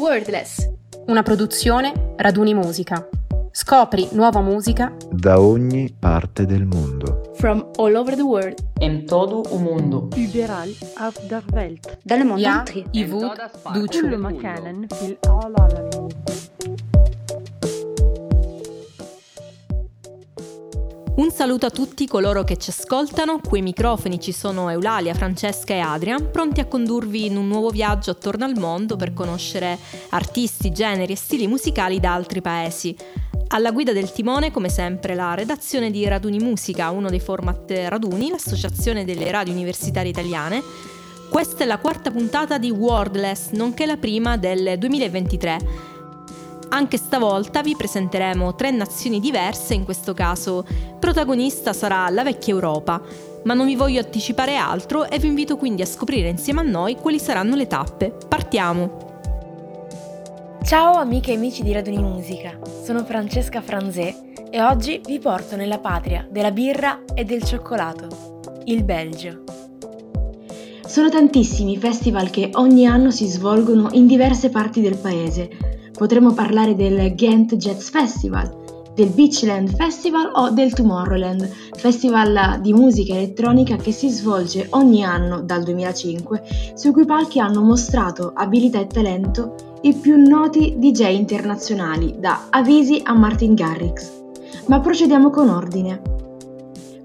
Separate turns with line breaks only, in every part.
Wordless, una produzione Raduni Musica. Scopri nuova musica
da ogni parte del mondo.
From all over the world.
Em todo o mundo.
Überall auf der Welt.
Dalle mondo. Ja,
i vud,
ducu. Kullu makanen fil
Un saluto a tutti coloro che ci ascoltano, qui ai microfoni ci sono Eulalia, Francesca e Adrian, pronti a condurvi in un nuovo viaggio attorno al mondo per conoscere artisti, generi e stili musicali da altri paesi. Alla guida del timone, come sempre, la redazione di Raduni Musica, uno dei format Raduni, l'associazione delle radio universitarie italiane. Questa è la quarta puntata di Wordless, nonché la prima del 2023 anche stavolta vi presenteremo tre nazioni diverse, in questo caso protagonista sarà la vecchia Europa, ma non vi voglio anticipare altro e vi invito quindi a scoprire insieme a noi quali saranno le tappe. Partiamo!
Ciao amiche e amici di Raduni Musica, sono Francesca Franzé e oggi vi porto nella patria della birra e del cioccolato, il Belgio. Sono tantissimi i festival che ogni anno si svolgono in diverse parti del paese Potremmo parlare del Ghent Jazz Festival, del Beachland Festival o del Tomorrowland, festival di musica elettronica che si svolge ogni anno dal 2005, su cui palchi hanno mostrato abilità e talento i più noti DJ internazionali, da Avisi a Martin Garrix. Ma procediamo con ordine.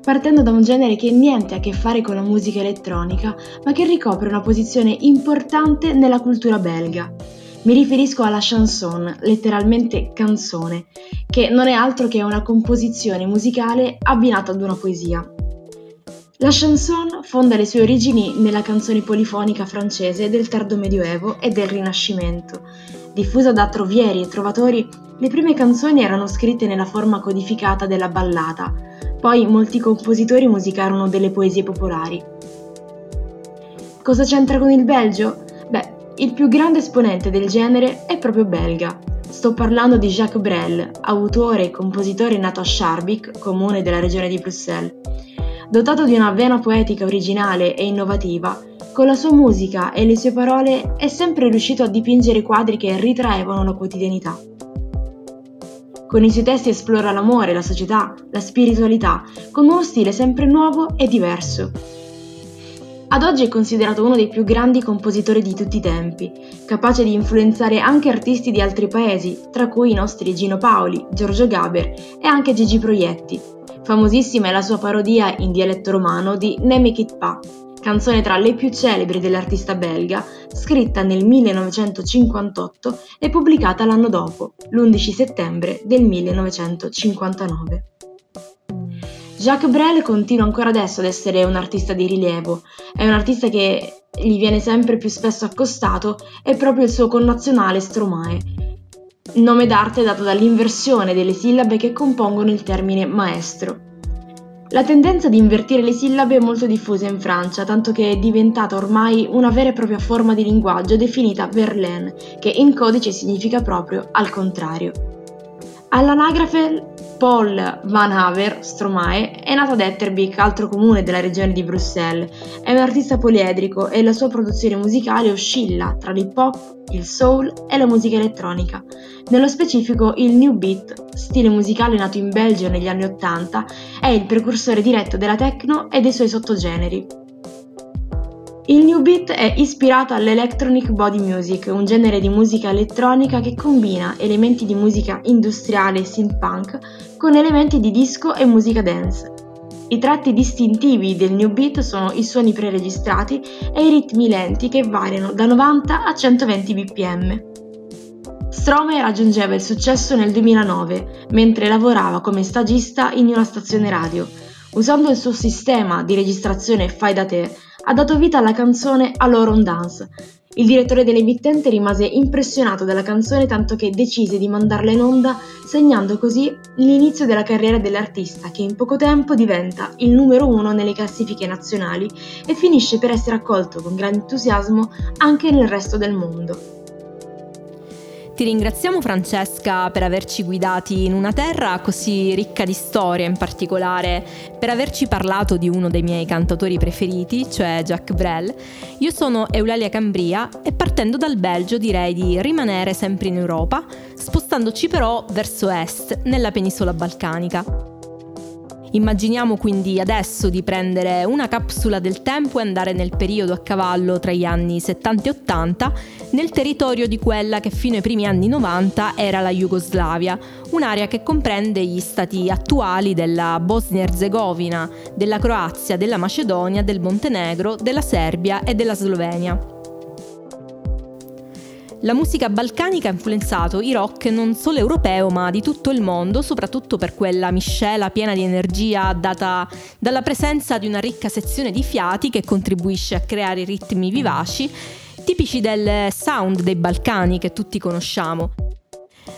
Partendo da un genere che niente ha a che fare con la musica elettronica, ma che ricopre una posizione importante nella cultura belga. Mi riferisco alla chanson, letteralmente canzone, che non è altro che una composizione musicale abbinata ad una poesia. La chanson fonda le sue origini nella canzone polifonica francese del tardo medioevo e del Rinascimento. Diffusa da trovieri e trovatori, le prime canzoni erano scritte nella forma codificata della ballata, poi molti compositori musicarono delle poesie popolari. Cosa c'entra con il Belgio? Il più grande esponente del genere è proprio belga. Sto parlando di Jacques Brel, autore e compositore nato a Schaerbeek, comune della regione di Bruxelles. Dotato di una vena poetica originale e innovativa, con la sua musica e le sue parole è sempre riuscito a dipingere quadri che ritraevano la quotidianità. Con i suoi testi esplora l'amore, la società, la spiritualità, con uno stile sempre nuovo e diverso, ad oggi è considerato uno dei più grandi compositori di tutti i tempi, capace di influenzare anche artisti di altri paesi, tra cui i nostri Gino Paoli, Giorgio Gaber e anche Gigi Proietti. Famosissima è la sua parodia in dialetto romano di Neme It Pa, canzone tra le più celebri dell'artista belga, scritta nel 1958 e pubblicata l'anno dopo, l'11 settembre del 1959. Jacques Brel continua ancora adesso ad essere un artista di rilievo, è un artista che gli viene sempre più spesso accostato è proprio il suo connazionale Stromae, nome d'arte dato dall'inversione delle sillabe che compongono il termine maestro. La tendenza di invertire le sillabe è molto diffusa in Francia, tanto che è diventata ormai una vera e propria forma di linguaggio definita Verlaine, che in codice significa proprio al contrario. All'anagrafe Paul Van Haver Stromae è nato ad Etterbeek, altro comune della regione di Bruxelles. È un artista poliedrico e la sua produzione musicale oscilla tra l'hip hop, il soul e la musica elettronica. Nello specifico il New Beat, stile musicale nato in Belgio negli anni Ottanta, è il precursore diretto della techno e dei suoi sottogeneri. Il new beat è ispirato all'electronic body music, un genere di musica elettronica che combina elementi di musica industriale e synth punk con elementi di disco e musica dance. I tratti distintivi del new beat sono i suoni preregistrati e i ritmi lenti che variano da 90 a 120 bpm. Stromae raggiungeva il successo nel 2009, mentre lavorava come stagista in una stazione radio. Usando il suo sistema di registrazione fai da te, ha dato vita alla canzone Alors on Dance. Il direttore dell'emittente rimase impressionato dalla canzone tanto che decise di mandarla in onda, segnando così l'inizio della carriera dell'artista che in poco tempo diventa il numero uno nelle classifiche nazionali e finisce per essere accolto con grande entusiasmo anche nel resto del mondo.
Ti ringraziamo Francesca per averci guidati in una terra così ricca di storia, in particolare per averci parlato di uno dei miei cantatori preferiti, cioè Jacques Brel. Io sono Eulalia Cambria e partendo dal Belgio direi di rimanere sempre in Europa, spostandoci però verso est, nella penisola balcanica. Immaginiamo quindi adesso di prendere una capsula del tempo e andare nel periodo a cavallo tra gli anni 70 e 80 nel territorio di quella che fino ai primi anni 90 era la Jugoslavia, un'area che comprende gli stati attuali della Bosnia-Herzegovina, della Croazia, della Macedonia, del Montenegro, della Serbia e della Slovenia. La musica balcanica ha influenzato i rock non solo europeo ma di tutto il mondo, soprattutto per quella miscela piena di energia data dalla presenza di una ricca sezione di fiati che contribuisce a creare ritmi vivaci, tipici del sound dei Balcani che tutti conosciamo.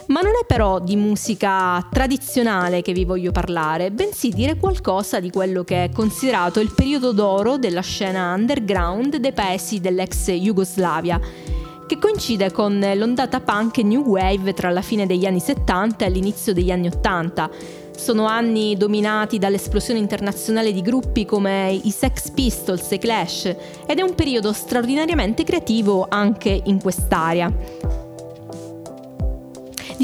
Ma non è però di musica tradizionale che vi voglio parlare, bensì dire qualcosa di quello che è considerato il periodo d'oro della scena underground dei paesi dell'ex Jugoslavia che coincide con l'ondata punk New Wave tra la fine degli anni 70 e l'inizio degli anni 80. Sono anni dominati dall'esplosione internazionale di gruppi come i Sex Pistols e Clash ed è un periodo straordinariamente creativo anche in quest'area.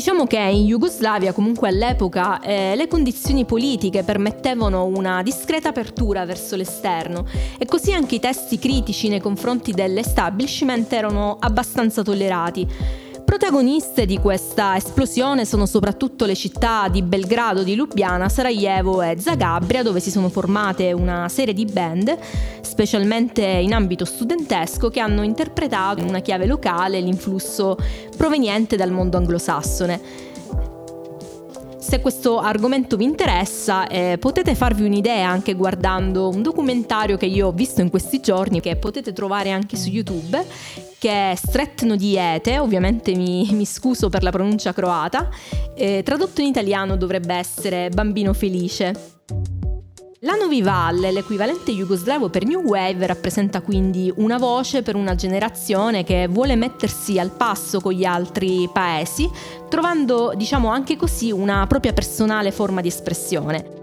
Diciamo che in Jugoslavia comunque all'epoca eh, le condizioni politiche permettevano una discreta apertura verso l'esterno e così anche i testi critici nei confronti dell'establishment erano abbastanza tollerati. Protagoniste di questa esplosione sono soprattutto le città di Belgrado, di Lubiana, Sarajevo e Zagabria, dove si sono formate una serie di band, specialmente in ambito studentesco, che hanno interpretato in una chiave locale l'influsso proveniente dal mondo anglosassone. Se questo argomento vi interessa, eh, potete farvi un'idea anche guardando un documentario che io ho visto in questi giorni, che potete trovare anche su YouTube, che è Stretno Diete, ovviamente mi, mi scuso per la pronuncia croata, eh, tradotto in italiano dovrebbe essere Bambino Felice. La Novivalle, l'equivalente jugoslavo per New Wave, rappresenta quindi una voce per una generazione che vuole mettersi al passo con gli altri paesi, trovando, diciamo anche così, una propria personale forma di espressione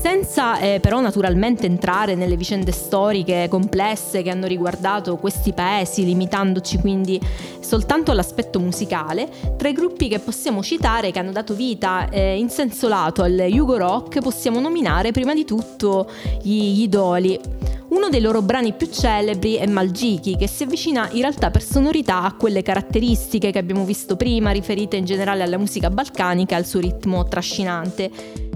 senza eh, però naturalmente entrare nelle vicende storiche complesse che hanno riguardato questi paesi, limitandoci quindi soltanto all'aspetto musicale, tra i gruppi che possiamo citare che hanno dato vita eh, in senso lato al Yugo Rock possiamo nominare prima di tutto gli, Idoli. Uno dei loro brani più celebri è Malgiki, che si avvicina in realtà per sonorità a quelle caratteristiche che abbiamo visto prima, riferite in generale alla musica balcanica e al suo ritmo trascinante.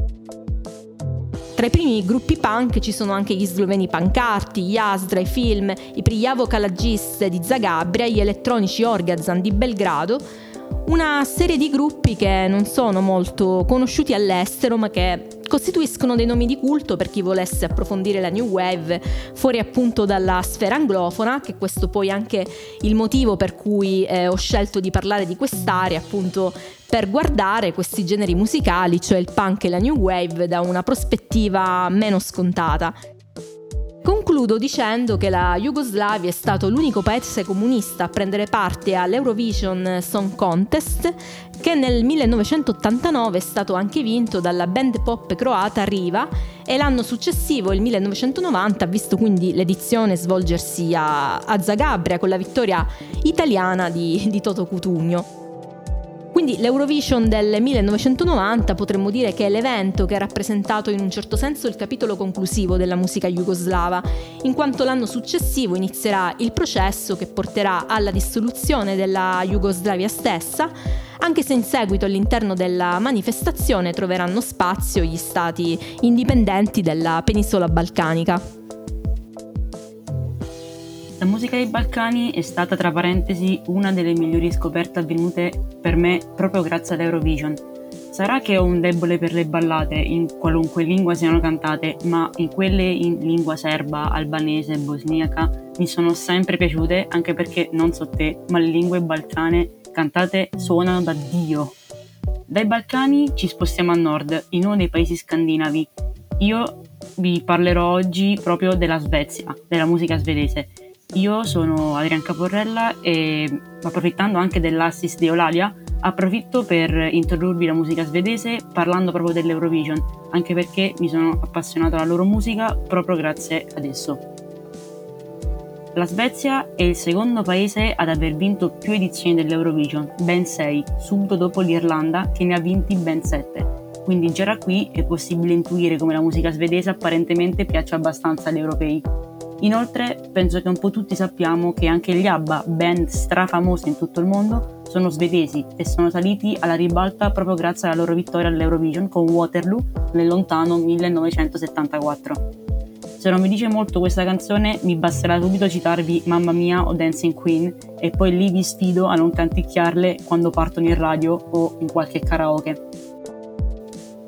Tra i primi gruppi punk ci sono anche gli sloveni Pancarti, gli Asdra, i Film, i Prijavo Kalagis di Zagabria, gli elettronici Orgazan di Belgrado, una serie di gruppi che non sono molto conosciuti all'estero ma che costituiscono dei nomi di culto per chi volesse approfondire la New Wave fuori appunto dalla sfera anglofona, che questo poi è anche il motivo per cui eh, ho scelto di parlare di quest'area, appunto per guardare questi generi musicali, cioè il punk e la New Wave, da una prospettiva meno scontata. Concludo dicendo che la Jugoslavia è stato l'unico paese comunista a prendere parte all'Eurovision Song Contest, che nel 1989 è stato anche vinto dalla band pop croata Riva e l'anno successivo, il 1990, ha visto quindi l'edizione svolgersi a, a Zagabria con la vittoria italiana di, di Toto Cutugno. Quindi l'Eurovision del 1990 potremmo dire che è l'evento che ha rappresentato in un certo senso il capitolo conclusivo della musica jugoslava, in quanto l'anno successivo inizierà il processo che porterà alla dissoluzione della Jugoslavia stessa, anche se in seguito all'interno della manifestazione troveranno spazio gli stati indipendenti della penisola balcanica.
La musica dei Balcani è stata, tra parentesi, una delle migliori scoperte avvenute per me proprio grazie all'Eurovision. Sarà che ho un debole per le ballate, in qualunque lingua siano cantate, ma in quelle in lingua serba, albanese, bosniaca mi sono sempre piaciute, anche perché non so te, ma le lingue balcane cantate suonano da Dio. Dai Balcani ci spostiamo a nord, in uno dei paesi scandinavi. Io vi parlerò oggi proprio della Svezia, della musica svedese Io sono Adrian Caporrella e approfittando anche dell'assist di Eulalia, approfitto per introdurvi la musica svedese parlando proprio dell'Eurovision, anche perché mi sono appassionato alla loro musica proprio grazie ad esso. La Svezia è il secondo paese ad aver vinto più edizioni dell'Eurovision, ben 6, subito dopo l'Irlanda che ne ha vinti ben 7. Quindi già da qui è possibile intuire come la musica svedese apparentemente piaccia abbastanza agli europei. Inoltre penso che un po' tutti sappiamo che anche gli ABBA, band strafamosi in tutto il mondo, sono svedesi e sono saliti alla ribalta proprio grazie alla loro vittoria all'Eurovision con Waterloo nel lontano 1974. Se non mi dice molto questa canzone, mi basterà subito citarvi Mamma Mia o Dancing Queen e poi lì vi sfido a non canticchiarle quando partono in radio o in qualche karaoke.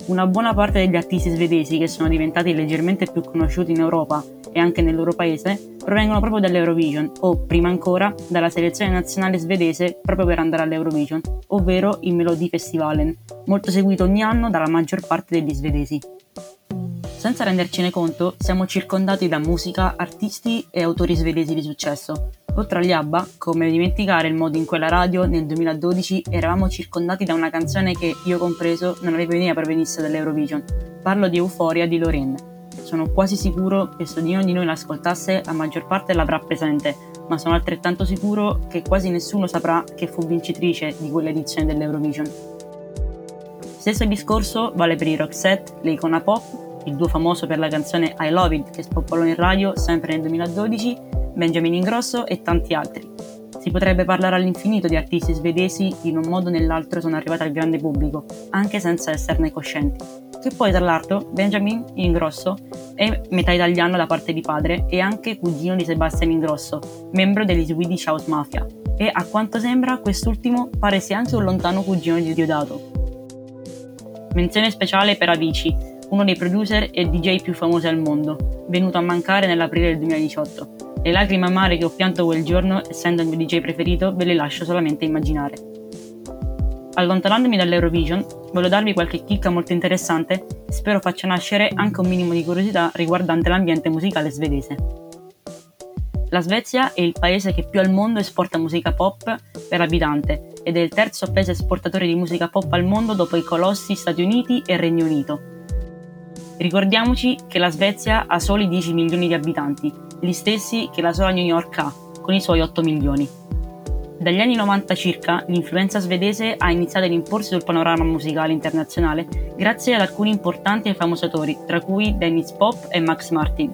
Una buona parte degli artisti svedesi che sono diventati leggermente più conosciuti in Europa e anche nel loro paese provengono proprio dall'Eurovision o, prima ancora, dalla selezione nazionale svedese proprio per andare all'Eurovision, ovvero il Melodifestivalen, molto seguito ogni anno dalla maggior parte degli svedesi. Senza rendercene conto, siamo circondati da musica, artisti e autori svedesi di successo. Oltre agli ABBA, come dimenticare il modo in cui la radio nel 2012 eravamo circondati da una canzone che, io compreso, non avevo idea provenisse dall'Eurovision. Parlo di Euphoria di Lorraine sono quasi sicuro che se ognuno di noi l'ascoltasse la maggior parte l'avrà presente, ma sono altrettanto sicuro che quasi nessuno saprà che fu vincitrice di quell'edizione dell'Eurovision. Stesso discorso vale per i Roxette, l'icona pop, il duo famoso per la canzone I Love It che spopolò in radio sempre nel 2012, Benjamin Ingrosso e tanti altri. Si potrebbe parlare all'infinito di artisti svedesi che in un modo o nell'altro sono arrivati al grande pubblico, anche senza esserne coscienti. Che poi, tra l'altro, Benjamin Ingrosso è metà italiano da parte di padre e anche cugino di Sebastian Ingrosso, membro degli Swedish House Mafia. E a quanto sembra, quest'ultimo pare sia anche un lontano cugino di Diodato. Menzione speciale per Avicii, uno dei producer e DJ più famosi al mondo, venuto a mancare nell'aprile del 2018. Le lacrime amare che ho pianto quel giorno, essendo il mio DJ preferito, ve le lascio solamente immaginare. Allontanandomi dall'Eurovision, voglio darvi qualche chicca molto interessante e spero faccia nascere anche un minimo di curiosità riguardante l'ambiente musicale svedese. La Svezia è il paese che più al mondo esporta musica pop per abitante ed è il terzo paese esportatore di musica pop al mondo dopo i colossi Stati Uniti e Regno Unito. Ricordiamoci che la Svezia ha soli 10 milioni di abitanti gli stessi che la sola New York ha, con i suoi 8 milioni. Dagli anni 90 circa, l'influenza svedese ha iniziato ad imporsi sul panorama musicale internazionale grazie ad alcuni importanti e famosi autori, tra cui Dennis Pop e Max Martin.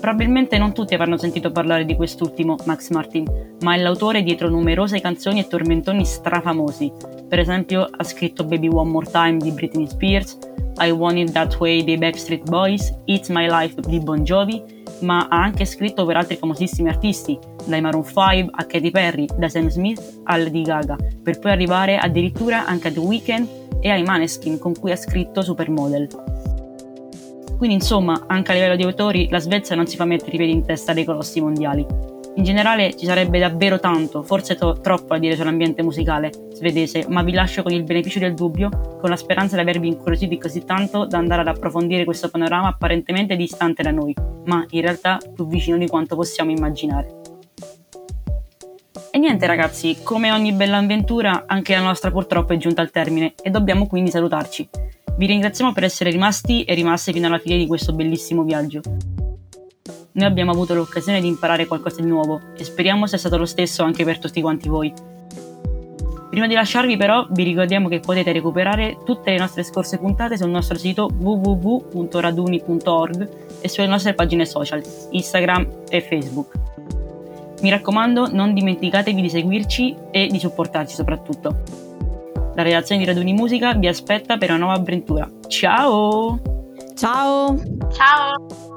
Probabilmente non tutti avranno sentito parlare di quest'ultimo, Max Martin, ma è l'autore dietro numerose canzoni e tormentoni strafamosi. Per esempio ha scritto Baby One More Time di Britney Spears, I Want It That Way dei Backstreet Boys, It's My Life di Bon Jovi ma ha anche scritto per altri famosissimi artisti, dai Maroon 5 a Katy Perry, da Sam Smith a Lady Gaga, per poi arrivare addirittura anche a The Weeknd e ai Maneskin con cui ha scritto Supermodel. Quindi insomma, anche a livello di autori, la Svezia non si fa mettere i piedi in testa dei colossi mondiali. In generale ci sarebbe davvero tanto, forse to- troppo da dire sull'ambiente musicale svedese, ma vi lascio con il beneficio del dubbio, con la speranza di avervi incuriositi così tanto da andare ad approfondire questo panorama apparentemente distante da noi, ma in realtà più vicino di quanto possiamo immaginare. E niente ragazzi, come ogni bella avventura, anche la nostra purtroppo è giunta al termine e dobbiamo quindi salutarci. Vi ringraziamo per essere rimasti e rimaste fino alla fine di questo bellissimo viaggio noi abbiamo avuto l'occasione di imparare qualcosa di nuovo e speriamo sia stato lo stesso anche per tutti quanti voi. Prima di lasciarvi però vi ricordiamo che potete recuperare tutte le nostre scorse puntate sul nostro sito www.raduni.org e sulle nostre pagine social, Instagram e Facebook. Mi raccomando, non dimenticatevi di seguirci e di supportarci soprattutto. La redazione di Raduni Musica vi aspetta per una nuova avventura. Ciao!
Ciao!
Ciao!